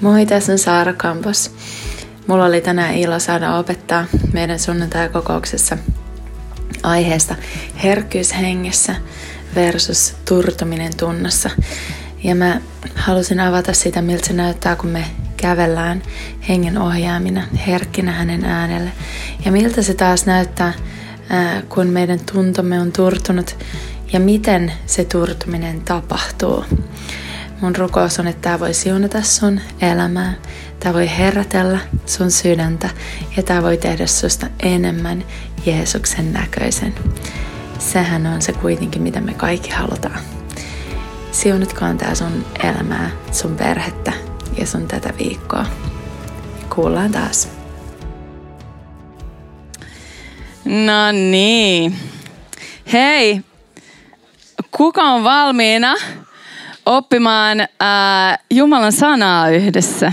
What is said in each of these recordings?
Moi, tässä on Saara Kampos. Mulla oli tänään ilo saada opettaa meidän sunnuntai-kokouksessa aiheesta herkkyys hengessä versus turtuminen tunnossa. Ja mä halusin avata sitä, miltä se näyttää, kun me kävellään hengen ohjaamina, herkkinä hänen äänelle. Ja miltä se taas näyttää, kun meidän tuntomme on turtunut ja miten se turtuminen tapahtuu. Mun rukous on, että tämä voi siunata sun elämää, tämä voi herätellä sun sydäntä ja tämä voi tehdä susta enemmän Jeesuksen näköisen. Sehän on se kuitenkin, mitä me kaikki halutaan. Siunatkoon tää sun elämää, sun perhettä ja sun tätä viikkoa. Kuullaan taas. No niin. Hei, kuka on valmiina oppimaan ää, Jumalan sanaa yhdessä?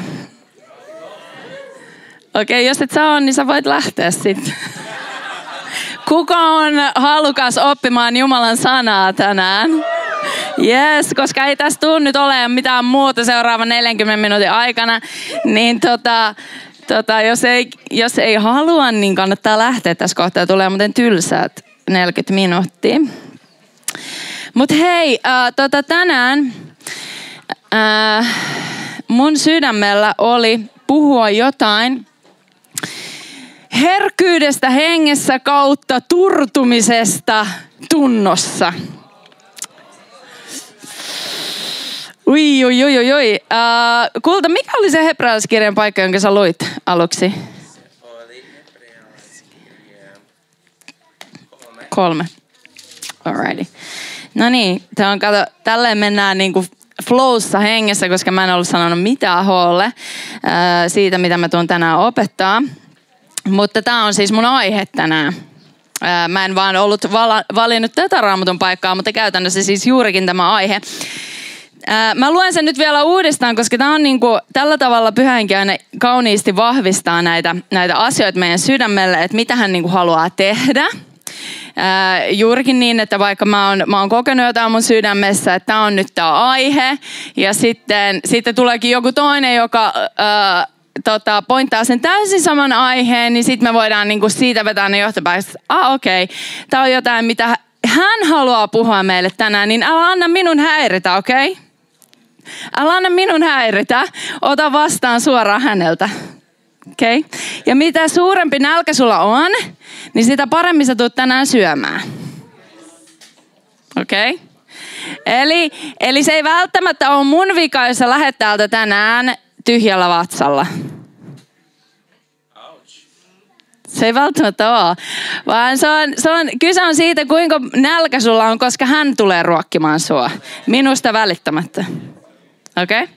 Okei, okay, jos et sä on, niin sä voit lähteä sitten. Kuka on halukas oppimaan Jumalan sanaa tänään? Yes, koska ei tässä tule nyt olemaan mitään muuta seuraavan 40 minuutin aikana, niin tota, tota, jos, ei, jos ei halua, niin kannattaa lähteä tässä kohtaa. Tulee muuten tylsäät 40 minuuttia. Mutta hei, äh, tota, tänään äh, mun sydämellä oli puhua jotain herkkyydestä hengessä kautta turtumisesta tunnossa. Ui, ui, ui, ui. Uh, kulta, mikä oli se hebrealaiskirjan paikka, jonka sä luit aluksi? Kolme. Alrighty. No niin, on, kato, tälleen mennään niinku flowssa hengessä, koska mä en ollut sanonut mitään hoolle uh, siitä, mitä mä tuun tänään opettaa. Mutta tämä on siis mun aihe tänään. Uh, mä en vaan ollut valinnut tätä raamatun paikkaa, mutta käytännössä siis juurikin tämä aihe. Mä luen sen nyt vielä uudestaan, koska tämä on niinku, tällä tavalla pyhänkin aina kauniisti vahvistaa näitä, näitä asioita meidän sydämelle, että mitä hän niinku haluaa tehdä. Ää, juurikin niin, että vaikka mä oon, mä oon kokenut jotain mun sydämessä, että tämä on nyt tämä aihe, ja sitten, sitten tuleekin joku toinen, joka ää, tota, pointtaa sen täysin saman aiheen, niin sitten me voidaan niinku siitä vetää ne johtopäätökset, ah okei, okay, tämä on jotain, mitä hän haluaa puhua meille tänään, niin älä anna minun häiritä, okei? Okay? Älä anna minun häiritä, ota vastaan suoraan häneltä. Okay? Ja mitä suurempi nälkä sulla on, niin sitä paremmin sä tulet tänään syömään. Okei? Okay? Eli, eli se ei välttämättä ole mun vika, jos sä lähdet täältä tänään tyhjällä vatsalla. Se ei välttämättä ole. Vaan se on, se on, kyse on siitä, kuinka nälkä sulla on, koska hän tulee ruokkimaan sua. Minusta välittämättä. Okei? Okay?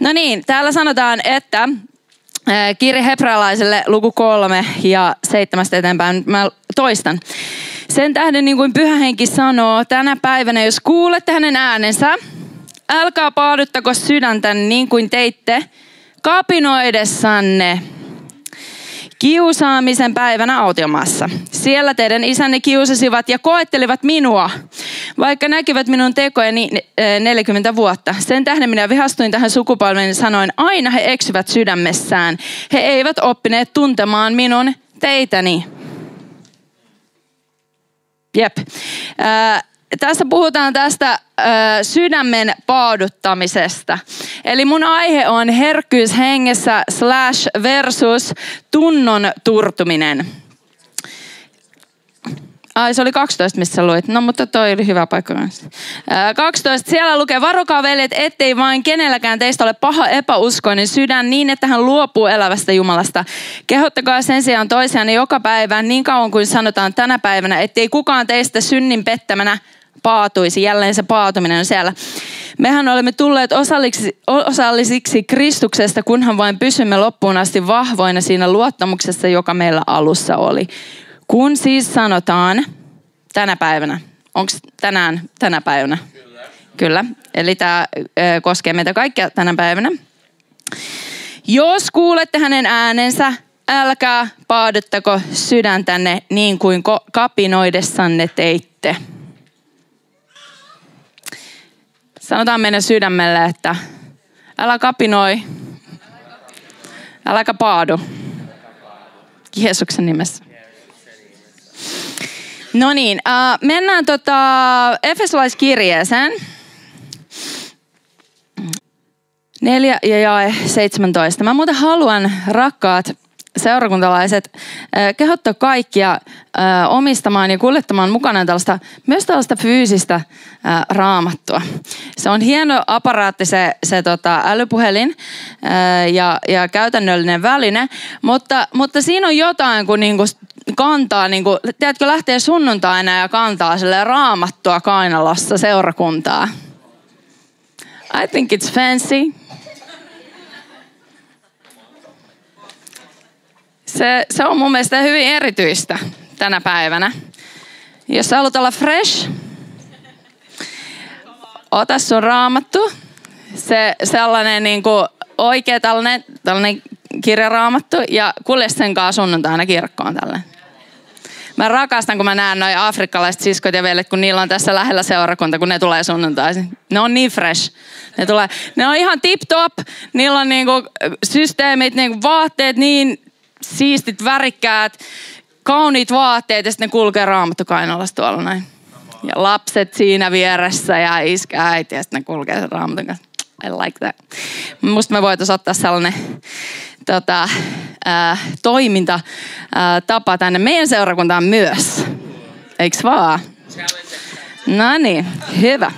No niin, täällä sanotaan, että kirje hebrealaiselle luku kolme ja seitsemästä eteenpäin. Mä toistan. Sen tähden, niin kuin pyhä henki sanoo, tänä päivänä, jos kuulette hänen äänensä, älkää paaduttako sydäntä niin kuin teitte kapinoidessanne kiusaamisen päivänä autiomaassa. Siellä teidän isänne kiusasivat ja koettelivat minua, vaikka näkivät minun tekojeni 40 eh, vuotta. Sen tähden minä vihastuin tähän sukupolveen ja sanoin, aina he eksyvät sydämessään. He eivät oppineet tuntemaan minun teitäni. Jep. Äh, tässä puhutaan tästä äh, sydämen paaduttamisesta. Eli mun aihe on herkkyys hengessä slash versus tunnon turtuminen. Ai se oli 12, missä luit. No mutta toi oli hyvä paikka myös. 12. Siellä lukee, varokaa veljet, ettei vain kenelläkään teistä ole paha epäuskoinen sydän niin, että hän luopuu elävästä Jumalasta. Kehottakaa sen sijaan toisiaan joka päivä niin kauan kuin sanotaan tänä päivänä, ettei kukaan teistä synnin pettämänä paatuisi. Jälleen se paatuminen on siellä. Mehän olemme tulleet osallisiksi, osallisiksi Kristuksesta, kunhan vain pysymme loppuun asti vahvoina siinä luottamuksessa, joka meillä alussa oli. Kun siis sanotaan tänä päivänä, onko tänään tänä päivänä? Kyllä. Kyllä. Eli tämä koskee meitä kaikkia tänä päivänä. Jos kuulette hänen äänensä, älkää paaduttako sydäntänne niin kuin kapinoidessanne teitte. Sanotaan meidän sydämelle, että älä kapinoi, Äläkä paadu. Jeesuksen nimessä. No niin, äh, mennään tota Efesolaiskirjeeseen. 4 ja jae 17. Mä muuten haluan, rakkaat seurakuntalaiset, äh, kehottaa kaikkia äh, omistamaan ja kuljettamaan mukana tällaista, myös tällaista fyysistä äh, raamattua. Se on hieno aparaatti se, se tota, älypuhelin ja, ja käytännöllinen väline, mutta, mutta siinä on jotain, kun niinku kantaa, niinku, tiedätkö, lähtee sunnuntaina ja kantaa sille raamattua kainalossa seurakuntaa. I think it's fancy. Se, se on mun mielestä hyvin erityistä tänä päivänä. Jos sä haluat olla fresh, ota sun raamattu. Se sellainen niin kuin oikea tällainen, tällainen kirjaraamattu ja kulje sen kanssa sunnuntaina kirkkoon tällainen. Mä rakastan, kun mä näen noin afrikkalaiset siskot ja veljet, kun niillä on tässä lähellä seurakunta, kun ne tulee sunnuntaisin. Ne on niin fresh. Ne, tulee, ne on ihan tip top. Niillä on niinku systeemit, niinku vaatteet niin siistit, värikkäät, kauniit vaatteet ja sitten ne kulkee raamattu kainalassa tuolla näin. Ja lapset siinä vieressä ja iskä, äiti ja sitten ne kulkee sen. I like that. Musta me voitaisiin ottaa sellainen tota, ää, toimintatapa tänne meidän seurakuntaan myös. Eiks vaan? No niin, hyvä.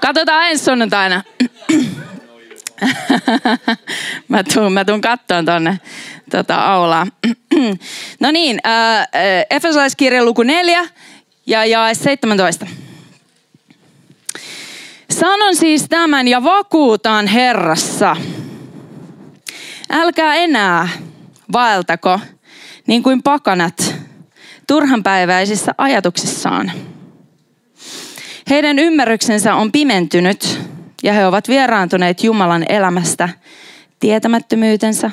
Katsotaan ensi sunnuntaina. mä tuun, mä tuun kattoon tonne tota, aulaa. no niin, äh, Efesolaiskirja luku 4 ja jae 17. Sanon siis tämän ja vakuutan Herrassa. Älkää enää vaeltako niin kuin pakanat turhanpäiväisissä ajatuksissaan. Heidän ymmärryksensä on pimentynyt ja he ovat vieraantuneet Jumalan elämästä tietämättömyytensä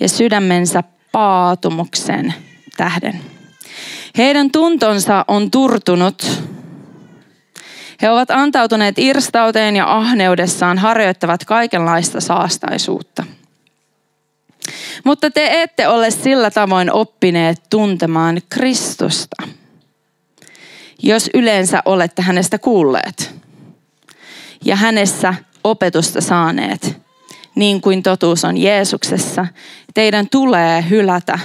ja sydämensä paatumuksen tähden. Heidän tuntonsa on turtunut. He ovat antautuneet irstauteen ja ahneudessaan harjoittavat kaikenlaista saastaisuutta. Mutta te ette ole sillä tavoin oppineet tuntemaan Kristusta, jos yleensä olette hänestä kuulleet ja hänessä opetusta saaneet, niin kuin totuus on Jeesuksessa. Teidän tulee hylätä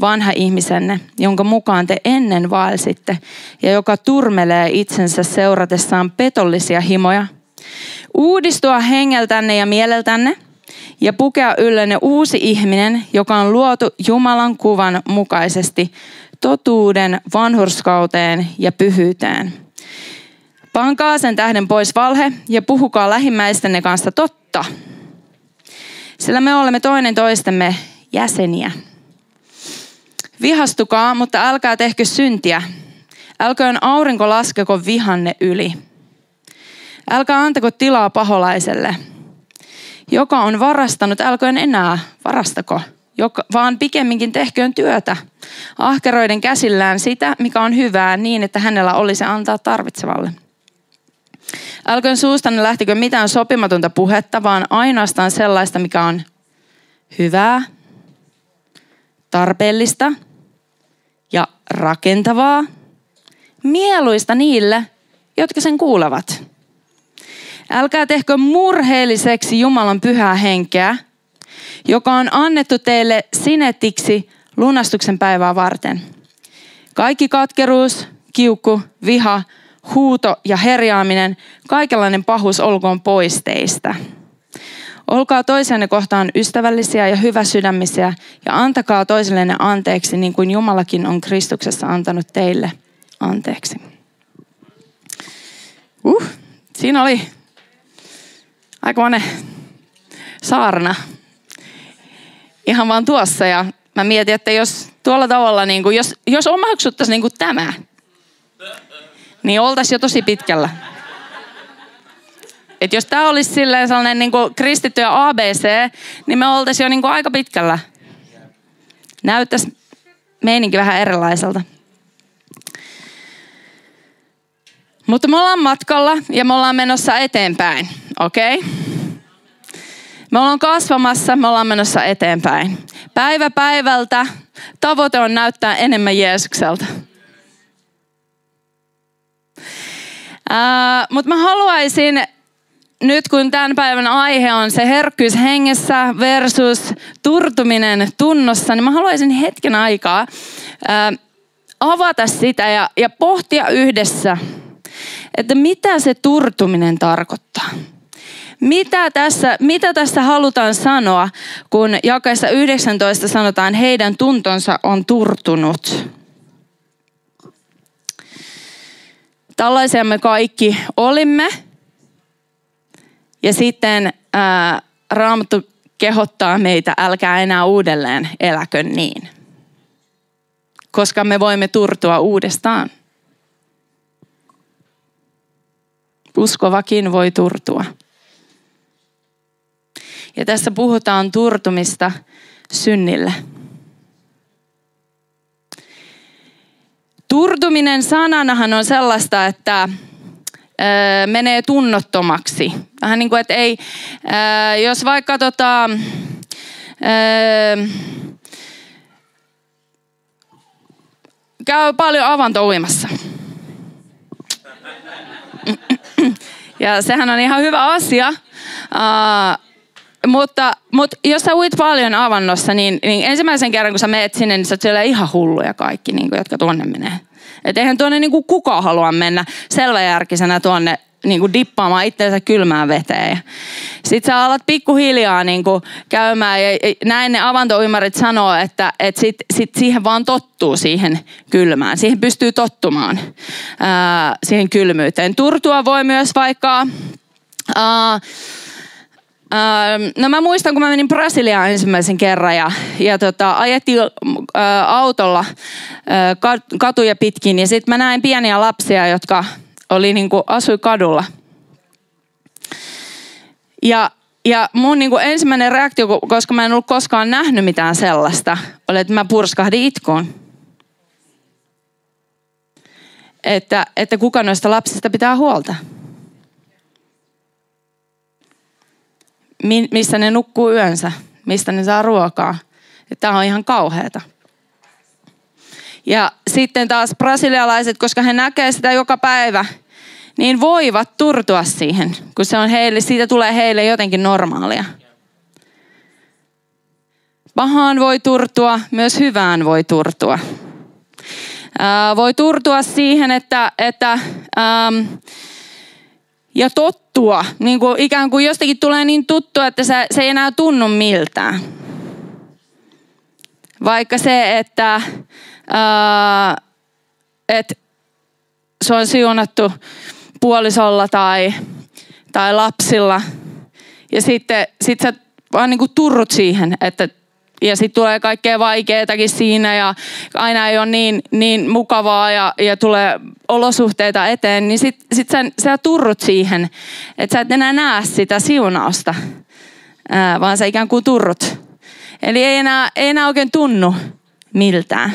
vanha ihmisenne, jonka mukaan te ennen vaelsitte ja joka turmelee itsensä seuratessaan petollisia himoja. Uudistua hengeltänne ja mieleltänne ja pukea yllenne uusi ihminen, joka on luotu Jumalan kuvan mukaisesti totuuden, vanhurskauteen ja pyhyyteen. Pankaa sen tähden pois valhe ja puhukaa lähimmäistenne kanssa totta. Sillä me olemme toinen toistemme jäseniä. Vihastukaa, mutta älkää tehkö syntiä. Älköön aurinko laskeko vihanne yli. Älkää antako tilaa paholaiselle. Joka on varastanut, älköön enää varastako, joka, vaan pikemminkin tehköön työtä. Ahkeroiden käsillään sitä, mikä on hyvää, niin että hänellä olisi antaa tarvitsevalle. Älköön suustanne lähtikö mitään sopimatonta puhetta, vaan ainoastaan sellaista, mikä on hyvää, tarpeellista ja rakentavaa, mieluista niille, jotka sen kuulevat. Älkää tehkö murheelliseksi Jumalan pyhää henkeä, joka on annettu teille sinetiksi lunastuksen päivää varten. Kaikki katkeruus, kiukku, viha, huuto ja herjaaminen, kaikenlainen pahuus olkoon pois teistä. Olkaa toisenne kohtaan ystävällisiä ja hyväsydämisiä ja antakaa toisillenne anteeksi niin kuin Jumalakin on Kristuksessa antanut teille anteeksi. Uh, siinä oli aikamoinen saarna. Ihan vaan tuossa ja mä mietin, että jos tuolla tavalla, niin kuin, jos, jos omaksuttaisiin niin kuin tämä, niin oltaisiin jo tosi pitkällä. Et jos tämä olisi silleen sellainen niin kuin kristitty ja ABC, niin me oltaisiin jo niin kuin aika pitkällä. Näyttäisi meininki vähän erilaiselta. Mutta me ollaan matkalla ja me ollaan menossa eteenpäin, okei? Okay? Me ollaan kasvamassa, me ollaan menossa eteenpäin. Päivä päivältä tavoite on näyttää enemmän Jeesukselta. Mutta mä haluaisin nyt kun tämän päivän aihe on se herkkyys hengessä versus turtuminen tunnossa, niin mä haluaisin hetken aikaa ää, avata sitä ja, ja pohtia yhdessä, että mitä se turtuminen tarkoittaa. Mitä tässä, mitä tässä halutaan sanoa, kun jakaessa 19 sanotaan, heidän tuntonsa on turtunut. Tällaisia me kaikki olimme. Ja sitten ää, Raamattu kehottaa meitä, älkää enää uudelleen eläkö niin. Koska me voimme turtua uudestaan. Uskovakin voi turtua. Ja tässä puhutaan turtumista synnille. Turtuminen sananahan on sellaista, että ö, menee tunnottomaksi. Vähän niin kuin, että ei, ö, jos vaikka tota, ö, käy paljon avantouimassa. Ja sehän on ihan hyvä asia. Mutta, mutta jos sä uit paljon avannossa, niin, niin ensimmäisen kerran kun sä meet sinne, niin sä oot ihan hulluja kaikki, niin kuin, jotka tuonne menee. Et eihän tuonne niin kuin kukaan halua mennä selväjärkisenä tuonne niin kuin dippaamaan itseensä kylmään veteen. Sitten sä alat pikkuhiljaa niin kuin käymään ja näin ne avantouimarit sanoo, että, että sit, sit siihen vaan tottuu siihen kylmään. Siihen pystyy tottumaan ää, siihen kylmyyteen. Turtua voi myös vaikka... Ää, no mä muistan, kun mä menin Brasiliaan ensimmäisen kerran ja, ja tota, ajettiin autolla katuja pitkin ja sitten mä näin pieniä lapsia, jotka oli niin kuin, asui kadulla. Ja, ja mun niin kuin ensimmäinen reaktio, koska mä en ollut koskaan nähnyt mitään sellaista, oli, että mä purskahdin itkuun. Että, että kuka noista lapsista pitää huolta. Missä ne nukkuu yönsä, mistä ne saa ruokaa. Tämä on ihan kauheata. Ja sitten taas brasilialaiset, koska he näkevät sitä joka päivä, niin voivat turtua siihen, kun se on heille, siitä tulee heille jotenkin normaalia. Pahaan voi turtua, myös hyvään voi turtua. Ää, voi turtua siihen, että, että ähm, ja tottua. Niin kuin ikään kuin jostakin tulee niin tuttua, että se, se ei enää tunnu miltään. Vaikka se, että ää, et se on siunattu puolisolla tai, tai lapsilla. Ja sitten sit sä vaan niin kuin turrut siihen, että ja sitten tulee kaikkea vaikeatakin siinä ja aina ei ole niin, niin mukavaa ja, ja tulee olosuhteita eteen, niin sitten sit sä, sä turrut siihen, että sä et enää näe sitä siunausta, ää, vaan sä ikään kuin turrut. Eli ei enää, ei enää oikein tunnu miltään.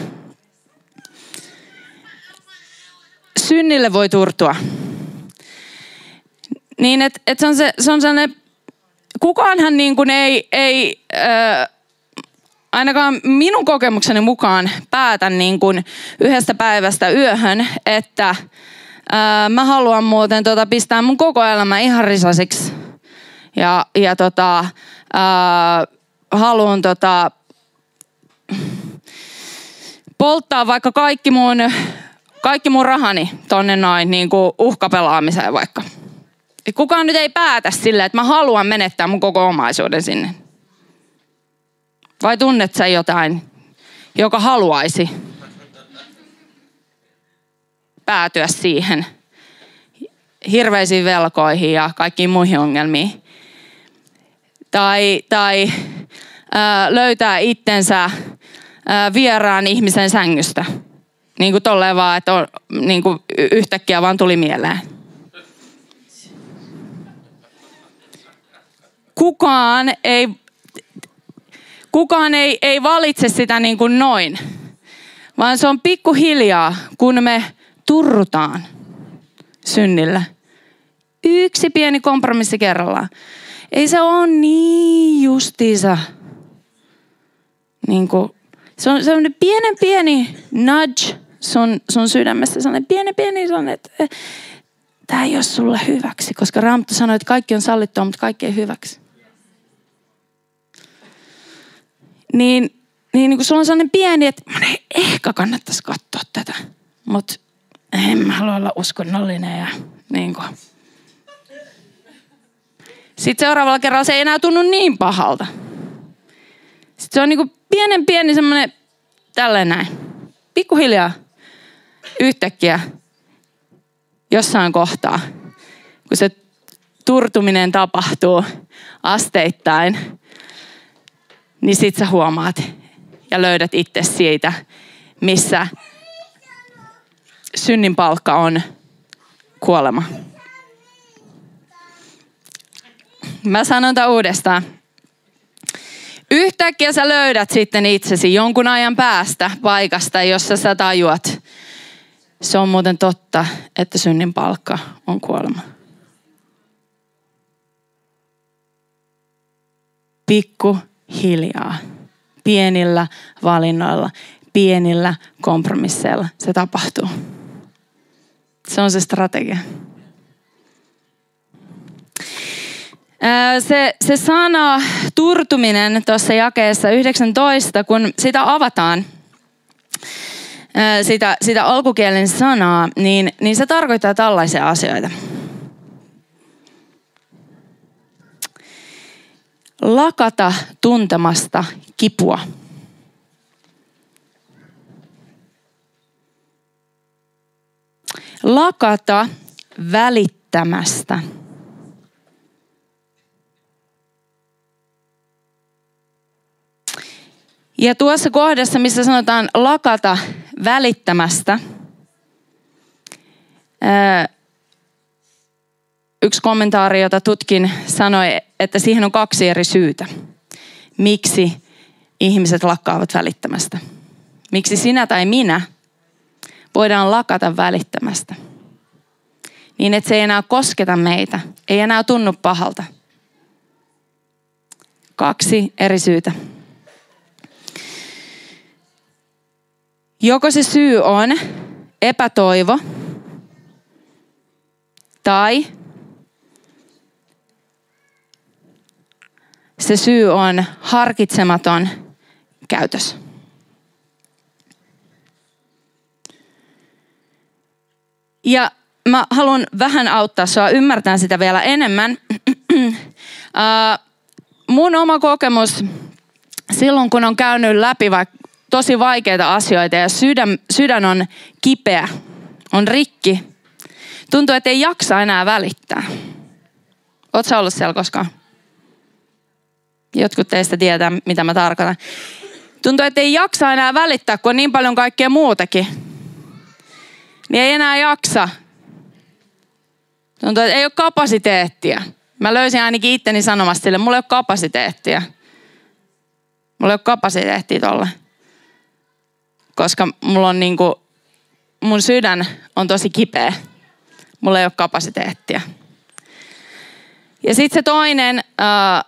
Synnille voi turtua. Niin, että et se on, se, se on sellainen, kukaanhan niin kuin ei, ei ainakaan minun kokemukseni mukaan päätän niin kuin yhdestä päivästä yöhön, että ää, mä haluan muuten tota, pistää mun koko elämä ihan risasiksi. Ja, ja tota, haluan tota, polttaa vaikka kaikki mun, kaikki mun rahani tonne noin niin kuin uhkapelaamiseen vaikka. Kukaan nyt ei päätä sille, että mä haluan menettää mun koko omaisuuden sinne. Vai tunnet sä jotain, joka haluaisi päätyä siihen hirveisiin velkoihin ja kaikkiin muihin ongelmiin? Tai, tai ää, löytää itsensä ää, vieraan ihmisen sängystä. Niin kuin tolleen vaan, että on, niin kuin yhtäkkiä vaan tuli mieleen. Kukaan ei Kukaan ei, ei valitse sitä niin kuin noin, vaan se on pikkuhiljaa, kun me turrutaan synnillä. Yksi pieni kompromissi kerrallaan. Ei se ole niin justiinsa niin kuin, se on sellainen pienen pieni nudge sun, sun sydämessä, sellainen pieni pieni sellainen, että eh, tämä ei ole sulle hyväksi, koska Raamattu sanoi, että kaikki on sallittua, mutta kaikki ei hyväksi. Niin, niin, niin sulla on sellainen pieni, että ehkä kannattaisi katsoa tätä, mutta en mä halua olla uskonnollinen ja niin kuin. Sitten seuraavalla kerralla se ei enää tunnu niin pahalta. Sitten se on niin kuin pienen pieni semmoinen tälleen näin. Pikkuhiljaa yhtäkkiä jossain kohtaa, kun se turtuminen tapahtuu asteittain, niin sit sä huomaat ja löydät itse siitä, missä synnin palkka on kuolema. Mä sanon tämän uudestaan. Yhtäkkiä sä löydät sitten itsesi jonkun ajan päästä paikasta, jossa sä tajuat. Se on muuten totta, että synnin palkka on kuolema. Pikku hiljaa, pienillä valinnoilla, pienillä kompromisseilla se tapahtuu. Se on se strategia. Se, se sana turtuminen tuossa jakeessa 19, kun sitä avataan, sitä, sitä alkukielen sanaa, niin, niin se tarkoittaa tällaisia asioita. Lakata tuntemasta kipua. Lakata välittämästä Ja tuossa kohdassa, missä sanotaan lakata välittämästä, yksi kommentaari, jota tutkin, sanoi, että siihen on kaksi eri syytä. Miksi ihmiset lakkaavat välittämästä? Miksi sinä tai minä voidaan lakata välittämästä? Niin, että se ei enää kosketa meitä, ei enää tunnu pahalta. Kaksi eri syytä. Joko se syy on epätoivo tai se syy on harkitsematon käytös. Ja mä haluan vähän auttaa sua ymmärtämään sitä vielä enemmän. mun oma kokemus silloin, kun on käynyt läpi vaikka tosi vaikeita asioita ja sydän, sydän on kipeä, on rikki. Tuntuu, että ei jaksa enää välittää. Oletko ollut siellä koskaan? Jotkut teistä tietää, mitä mä tarkoitan. Tuntuu, että ei jaksa enää välittää, kun on niin paljon kaikkea muutakin. Niin ei enää jaksa. Tuntuu, että ei ole kapasiteettia. Mä löysin ainakin itteni sanomasta sille, mulla ei ole kapasiteettia. Mulla ei ole kapasiteettia tolle koska mulla on niinku, mun sydän on tosi kipeä. Mulla ei ole kapasiteettia. Ja sitten se toinen, äh,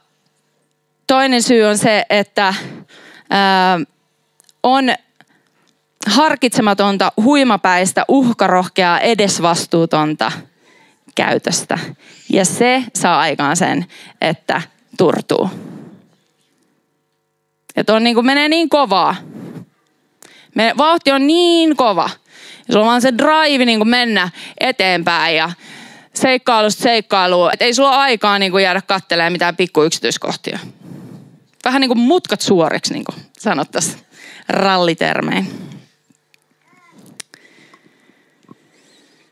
toinen syy on se, että äh, on harkitsematonta, huimapäistä, uhkarohkeaa, edesvastuutonta käytöstä. Ja se saa aikaan sen, että turtuu. Ja tuon niin menee niin kovaa, me, vauhti on niin kova. Ja sulla on vaan se drive niin kuin mennä eteenpäin ja seikkailusta seikkailuun. Että ei sulla aikaa niin kuin jäädä katselemaan mitään pikku yksityiskohtia. Vähän niin kuin mutkat suoriksi, niin kuin sanottaisiin rallitermein.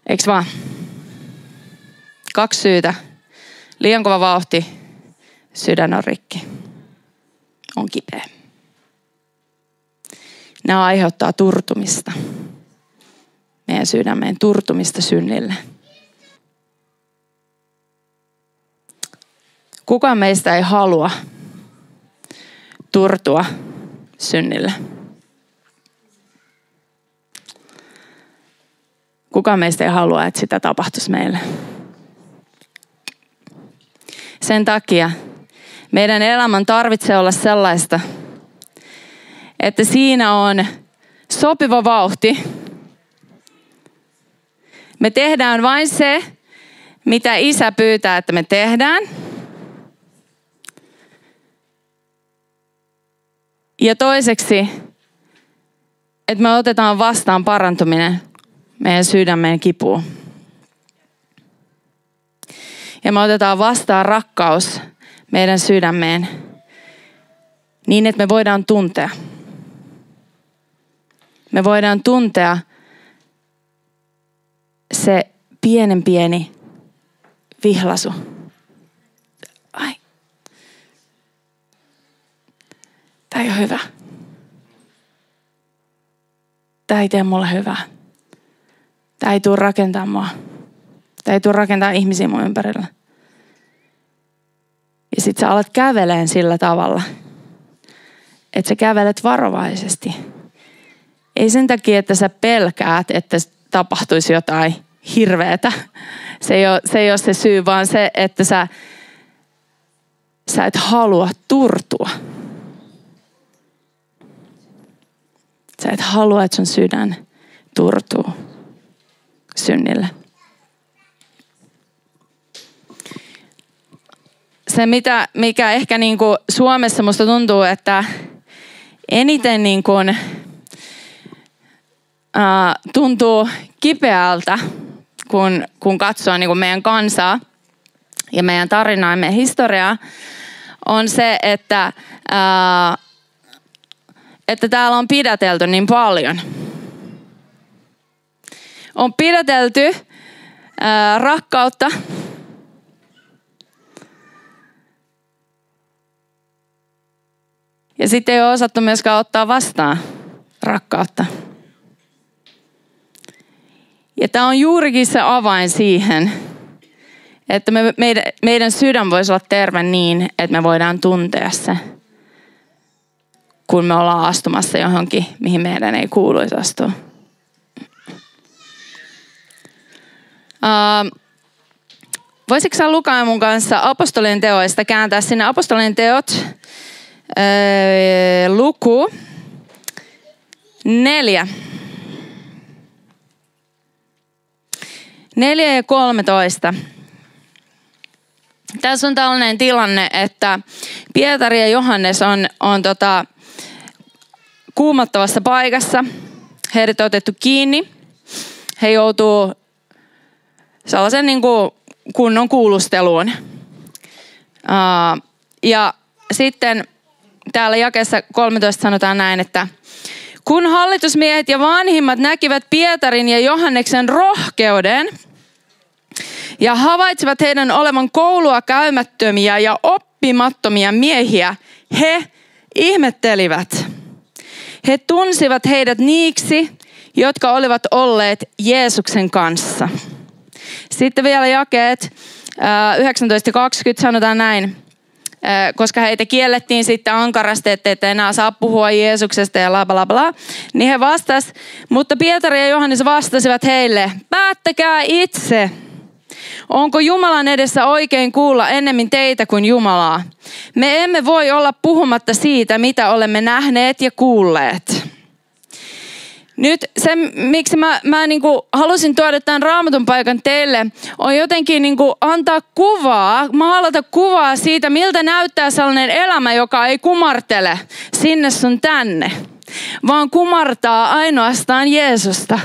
Eiks vaan? Kaksi syytä. Liian kova vauhti, sydän on rikki. On kipeä. Nämä aiheuttaa turtumista. Meidän sydämeen turtumista synnille. Kukaan meistä ei halua turtua synnille. Kukaan meistä ei halua, että sitä tapahtuisi meille. Sen takia Meidän elämän tarvitsee olla sellaista, että siinä on sopiva vauhti. Me tehdään vain se, mitä isä pyytää, että me tehdään. Ja toiseksi, että me otetaan vastaan parantuminen meidän sydämeen kipuun. Ja me otetaan vastaan rakkaus meidän sydämeen niin, että me voidaan tuntea. Me voidaan tuntea se pienen pieni vihlasu. Tämä ei ole hyvä. Tämä ei tee mulle hyvää. Tämä ei tule rakentaa mua. Tämä ei tule rakentaa ihmisiä mun ympärillä. Ja sit sä alat käveleen sillä tavalla, että sä kävelet varovaisesti. Ei sen takia, että sä pelkäät, että tapahtuisi jotain hirveetä. Se ei ole se, ei ole se syy, vaan se, että sä, sä et halua turtua. Sä et halua, että sun sydän turtuu synnille. Se, mitä, mikä ehkä niin kuin Suomessa musta tuntuu, että eniten niin kuin, äh, tuntuu kipeältä, kun, kun katsoo niin kuin meidän kansaa ja meidän tarinaa ja meidän historiaa, on se, että, ää, että täällä on pidätelty niin paljon. On pidätelty ää, rakkautta, Ja sitten ei ole osattu myöskään ottaa vastaan rakkautta. Ja tämä on juurikin se avain siihen, että me, meidän, meidän sydän voisi olla terve niin, että me voidaan tuntea se, kun me ollaan astumassa johonkin, mihin meidän ei kuuluisi astua. Uh, voisitko sä lukea mun kanssa apostolien teoista, kääntää sinne apostolien teot, uh, luku neljä. 4 ja 13. Tässä on tällainen tilanne, että Pietari ja Johannes on, on tota, kuumottavassa paikassa. Heidät on otettu kiinni. He joutuu sellaisen niin kuin kunnon kuulusteluun. Ja sitten täällä jakessa 13 sanotaan näin, että kun hallitusmiehet ja vanhimmat näkivät Pietarin ja Johanneksen rohkeuden – ja havaitsivat heidän olevan koulua käymättömiä ja oppimattomia miehiä, he ihmettelivät. He tunsivat heidät niiksi, jotka olivat olleet Jeesuksen kanssa. Sitten vielä jakeet 19.20 sanotaan näin koska heitä kiellettiin sitten ankarasti, että enää saa puhua Jeesuksesta ja bla bla bla, niin he vastas, mutta Pietari ja Johannes vastasivat heille, päättäkää itse, Onko Jumalan edessä oikein kuulla ennemmin teitä kuin Jumalaa? Me emme voi olla puhumatta siitä, mitä olemme nähneet ja kuulleet. Nyt se, miksi mä, mä niin kuin halusin tuoda tämän raamatun paikan teille, on jotenkin niin kuin antaa kuvaa, maalata kuvaa siitä, miltä näyttää sellainen elämä, joka ei kumartele sinne sun tänne, vaan kumartaa ainoastaan Jeesusta.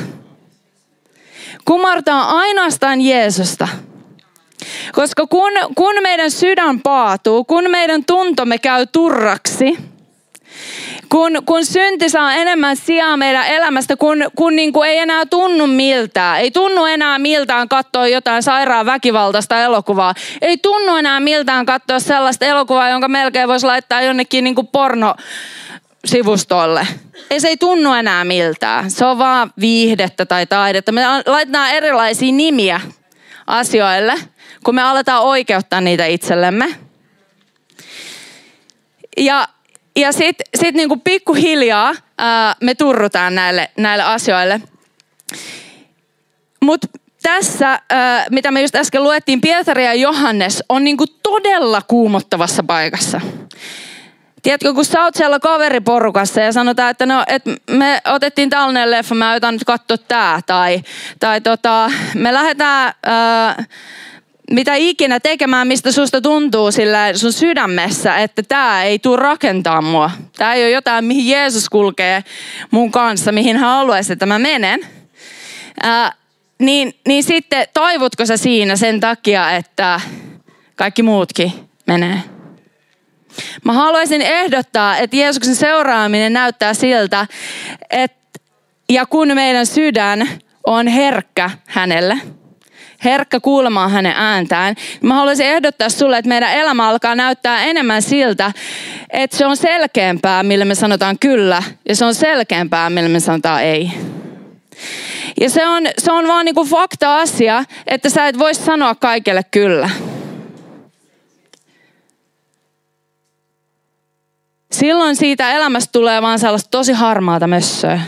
Kumartaa ainoastaan Jeesusta. Koska kun, kun meidän sydän paatuu, kun meidän tuntomme käy turraksi, kun, kun synti saa enemmän sijaa meidän elämästä, kun, kun niin kuin ei enää tunnu miltään. Ei tunnu enää miltään katsoa jotain sairaan väkivaltaista elokuvaa. Ei tunnu enää miltään katsoa sellaista elokuvaa, jonka melkein voisi laittaa jonnekin niin kuin porno sivustolle. Ei se ei tunnu enää miltään. Se on vaan viihdettä tai taidetta. Me laitetaan erilaisia nimiä asioille – kun me aletaan oikeuttaa niitä itsellemme. Ja, ja sitten sit niinku pikkuhiljaa ää, me turrutaan näille, näille asioille. Mutta tässä, mitä me just äsken luettiin, Pietari ja Johannes on niin kuin todella kuumottavassa paikassa. Tiedätkö, kun sä oot siellä kaveriporukassa ja sanotaan, että no, et me otettiin tällainen leffa, mä otan nyt katsoa tää. Tai, tai tota, me lähdetään ää, mitä ikinä tekemään, mistä susta tuntuu sillä sun sydämessä, että tämä ei tule rakentaa mua. Tämä ei ole jotain, mihin Jeesus kulkee mun kanssa, mihin hän haluaisi, että mä menen. Ää, niin, niin sitten toivotko sä siinä sen takia, että kaikki muutkin menee? Mä haluaisin ehdottaa, että Jeesuksen seuraaminen näyttää siltä, että ja kun meidän sydän on herkkä hänelle, herkkä kuulemaan hänen ääntään, mä haluaisin ehdottaa sulle, että meidän elämä alkaa näyttää enemmän siltä, että se on selkeämpää, millä me sanotaan kyllä, ja se on selkeämpää, millä me sanotaan ei. Ja se on, se on vaan niin kuin fakta-asia, että sä et voi sanoa kaikille kyllä. Silloin siitä elämästä tulee vaan sellaista tosi harmaata mössöä.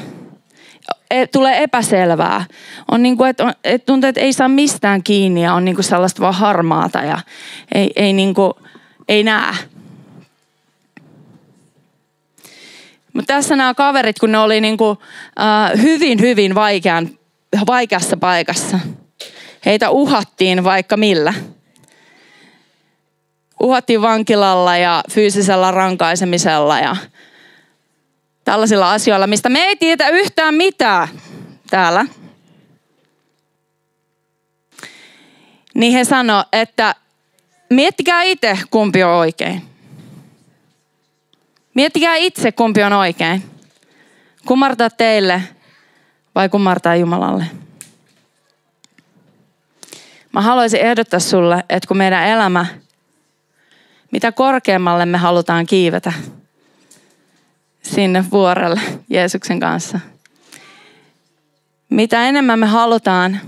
E, tulee epäselvää. On niin kuin, että, että tuntuu, että ei saa mistään kiinni ja on niin kuin sellaista vaan harmaata ja ei, ei, niin kuin, ei näe. Mutta tässä nämä kaverit, kun ne oli niin kuin, uh, hyvin, hyvin vaikean, vaikeassa paikassa. Heitä uhattiin vaikka millä uhattiin vankilalla ja fyysisellä rankaisemisella ja tällaisilla asioilla, mistä me ei tiedä yhtään mitään täällä. Niin he sanoi, että miettikää itse, kumpi on oikein. Miettikää itse, kumpi on oikein. Kumartaa teille vai kumartaa Jumalalle. Mä haluaisin ehdottaa sulle, että kun meidän elämä – mitä korkeammalle me halutaan kiivetä sinne vuorelle Jeesuksen kanssa. Mitä enemmän me halutaan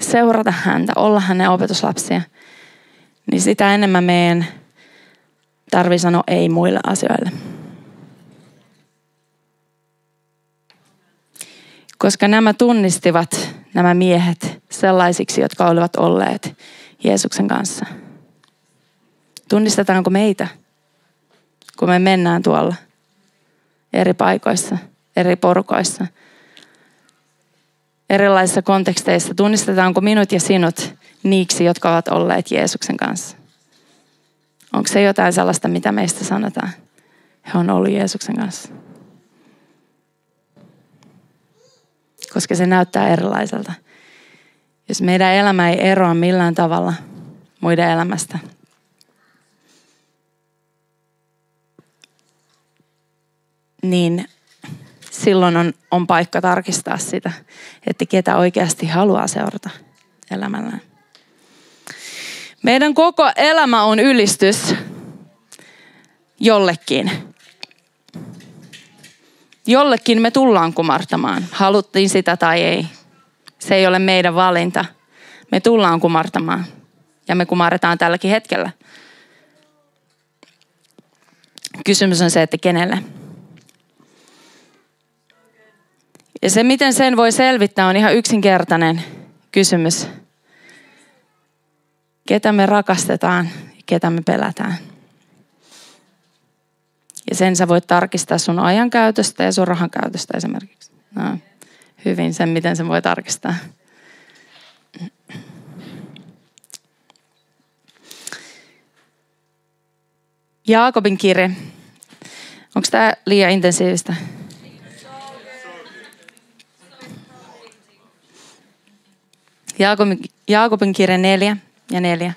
seurata häntä, olla hänen opetuslapsia, niin sitä enemmän meidän tarvii sanoa ei muille asioille. Koska nämä tunnistivat nämä miehet sellaisiksi, jotka olivat olleet Jeesuksen kanssa. Tunnistetaanko meitä, kun me mennään tuolla eri paikoissa, eri porukoissa, erilaisissa konteksteissa? Tunnistetaanko minut ja sinut niiksi, jotka ovat olleet Jeesuksen kanssa? Onko se jotain sellaista, mitä meistä sanotaan? He on ollut Jeesuksen kanssa. Koska se näyttää erilaiselta. Jos meidän elämä ei eroa millään tavalla muiden elämästä, niin silloin on, on paikka tarkistaa sitä, että ketä oikeasti haluaa seurata elämällään. Meidän koko elämä on ylistys jollekin. Jollekin me tullaan kumartamaan, haluttiin sitä tai ei. Se ei ole meidän valinta. Me tullaan kumartamaan ja me kumarretaan tälläkin hetkellä. Kysymys on se, että kenelle. Ja se, miten sen voi selvittää, on ihan yksinkertainen kysymys. Ketä me rakastetaan ja ketä me pelätään. Ja sen sä voit tarkistaa sun ajan käytöstä ja sun rahan käytöstä esimerkiksi. No, hyvin sen, miten sen voi tarkistaa. Jaakobin kirje. Onko tämä liian intensiivistä? Jaakobin, Jaakobin kirja 4 ja 4.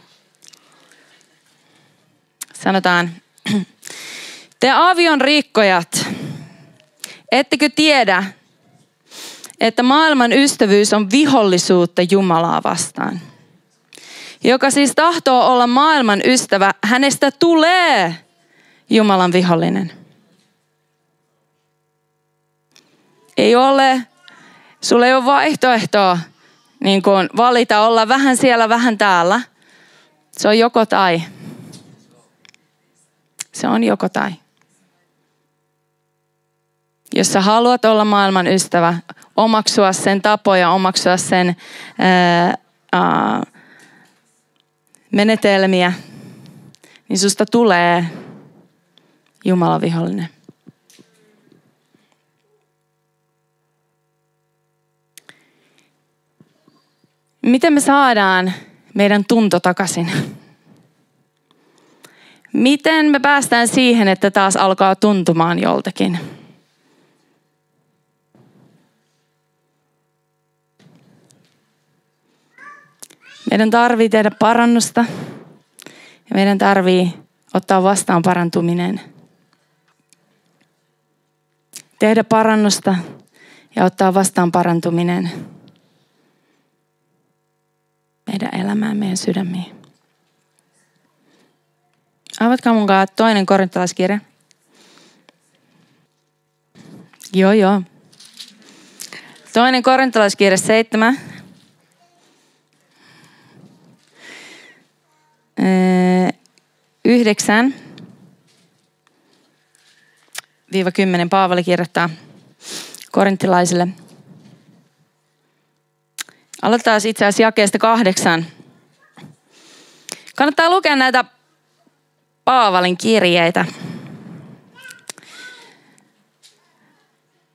Sanotaan, te avion rikkojat, ettekö tiedä, että maailman ystävyys on vihollisuutta Jumalaa vastaan. Joka siis tahtoo olla maailman ystävä, hänestä tulee Jumalan vihollinen. Ei ole, sulle ei ole vaihtoehtoa niin kuin valita olla vähän siellä, vähän täällä. Se on joko tai. Se on joko tai. Jos sä haluat olla maailman ystävä, omaksua sen tapoja, omaksua sen ää, ää, menetelmiä, niin susta tulee Jumalan vihollinen. Miten me saadaan meidän tunto takaisin? Miten me päästään siihen, että taas alkaa tuntumaan joltakin? Meidän tarvii tehdä parannusta ja meidän tarvii ottaa vastaan parantuminen. Tehdä parannusta ja ottaa vastaan parantuminen meidän elämään, meidän sydämiin. Avatkaa mun kanssa toinen korintalaiskirja. Joo, joo. Toinen korintalaiskirja 7. Yhdeksän. Viiva kymmenen Paavali kirjoittaa korintilaisille. Aloitetaan itse asiassa jakeesta kahdeksan. Kannattaa lukea näitä Paavalin kirjeitä.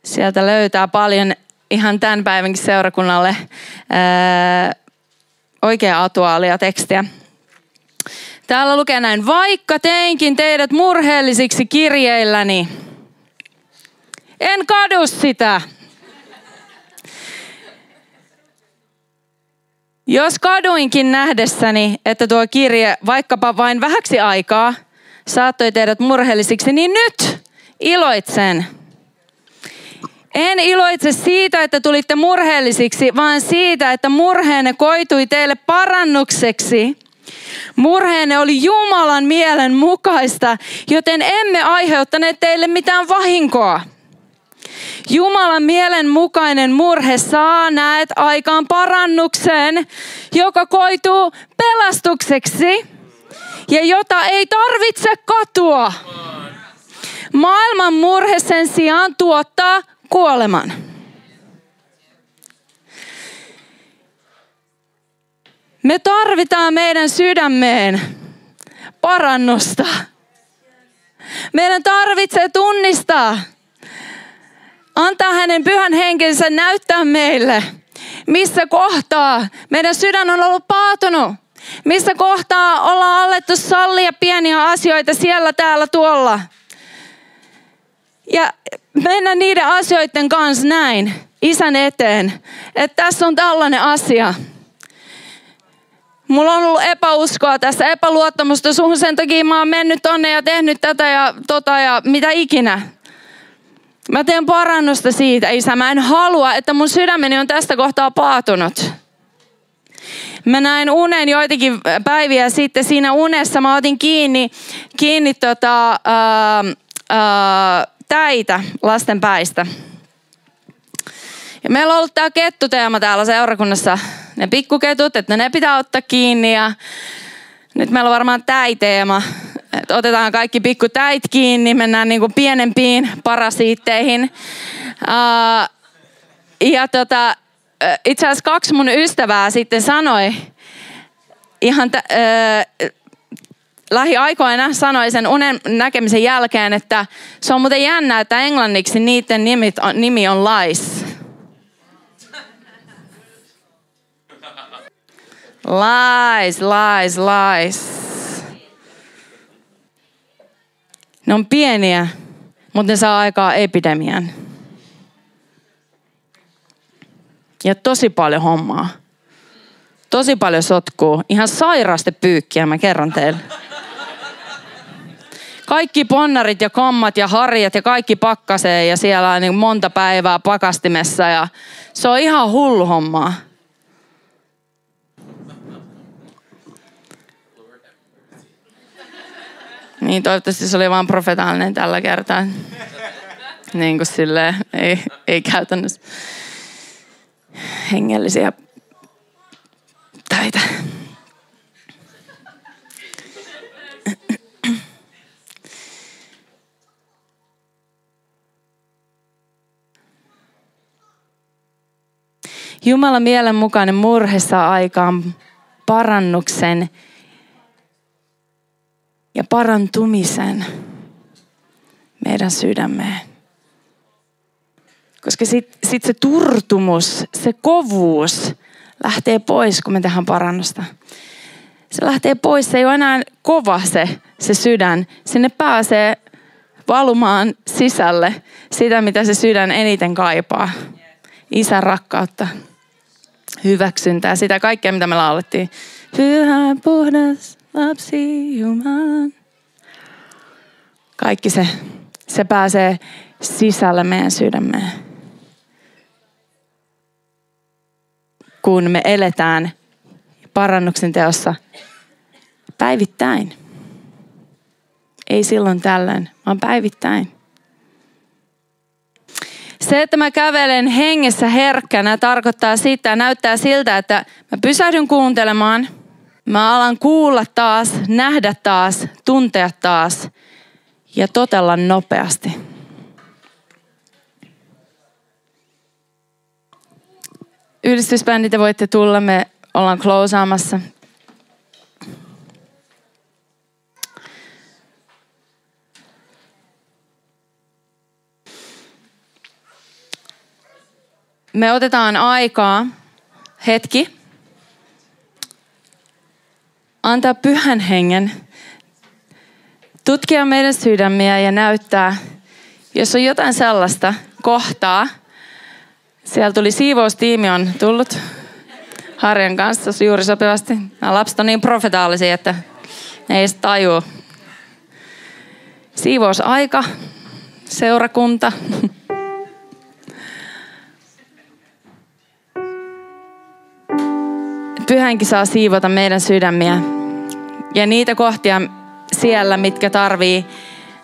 Sieltä löytää paljon ihan tämän päivänkin seurakunnalle oikea atuaalia tekstiä. Täällä lukee näin, vaikka teinkin teidät murheellisiksi kirjeilläni, en kadu sitä. Jos kaduinkin nähdessäni, että tuo kirje vaikkapa vain vähäksi aikaa saattoi teidät murheellisiksi, niin nyt iloitsen. En iloitse siitä, että tulitte murheellisiksi, vaan siitä, että murheenne koitui teille parannukseksi. Murheenne oli Jumalan mielen mukaista, joten emme aiheuttaneet teille mitään vahinkoa. Jumalan mielen mukainen murhe saa näet aikaan parannuksen, joka koituu pelastukseksi ja jota ei tarvitse katua. Maailman murhe sen sijaan tuottaa kuoleman. Me tarvitaan meidän sydämeen parannusta. Meidän tarvitsee tunnistaa, antaa hänen pyhän henkensä näyttää meille, missä kohtaa meidän sydän on ollut paatunut. Missä kohtaa ollaan alettu sallia pieniä asioita siellä, täällä, tuolla. Ja mennä niiden asioiden kanssa näin, isän eteen, että tässä on tällainen asia. Mulla on ollut epäuskoa tässä, epäluottamusta suhun, sen takia mä oon mennyt tonne ja tehnyt tätä ja tota ja mitä ikinä. Mä teen parannusta siitä, isä. Mä en halua, että mun sydämeni on tästä kohtaa paatunut. Mä näin unen joitakin päiviä sitten. Siinä unessa mä otin kiinni, kiinni tota, ää, ää, täitä lasten päistä. Ja meillä on ollut tämä kettuteema täällä seurakunnassa. Ne pikkuketut, että ne pitää ottaa kiinni. Ja nyt meillä on varmaan täiteema. Otetaan kaikki pikku täit kiinni, mennään niin kuin pienempiin parasiitteihin. Uh, ja tota, itse asiassa kaksi mun ystävää sitten sanoi, ihan t- uh, lähiaikoina sanoi sen unen näkemisen jälkeen, että se on muuten jännä, että englanniksi niiden nimit on, nimi on lies. Lies, lies, lies. Ne on pieniä, mutta ne saa aikaa epidemian. Ja tosi paljon hommaa. Tosi paljon sotkuu. Ihan sairaasti pyykkiä, mä kerron teille. Kaikki ponnarit ja kommat ja harjat ja kaikki pakkasee ja siellä on niin monta päivää pakastimessa ja se on ihan hullu hommaa. Niin toivottavasti se oli vain profetaalinen tällä kertaa. Niin kuin silleen, ei, ei käytännössä hengellisiä töitä. Jumala mielenmukainen murhe saa aikaan parannuksen ja parantumisen meidän sydämeen. Koska sitten sit se turtumus, se kovuus lähtee pois, kun me tehdään parannusta. Se lähtee pois, se ei ole enää kova se, se sydän. Sinne pääsee valumaan sisälle sitä, mitä se sydän eniten kaipaa. Isän rakkautta, hyväksyntää, sitä kaikkea, mitä me laulettiin. Pyhä, puhdas, lapsi, Jumalan. Kaikki se, se pääsee sisälle meidän sydämeen. Kun me eletään parannuksen teossa päivittäin. Ei silloin tällöin, vaan päivittäin. Se, että mä kävelen hengessä herkkänä, tarkoittaa sitä, näyttää siltä, että mä pysähdyn kuuntelemaan. Mä alan kuulla taas, nähdä taas, tuntea taas ja totella nopeasti. Yhdistysbändit te voitte tulla, me ollaan closeaamassa. me otetaan aikaa, hetki, antaa pyhän hengen tutkia meidän sydämiä ja näyttää, jos on jotain sellaista kohtaa. Siellä tuli siivoustiimi on tullut Harjan kanssa juuri sopivasti. Nämä lapset on niin profetaalisia, että ne ei tajua. Siivousaika, seurakunta. Pyhänkin saa siivota meidän sydämiä. Ja niitä kohtia siellä, mitkä tarvii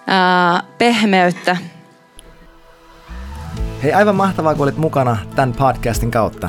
ää, pehmeyttä. Hei, aivan mahtavaa, kun olit mukana tämän podcastin kautta.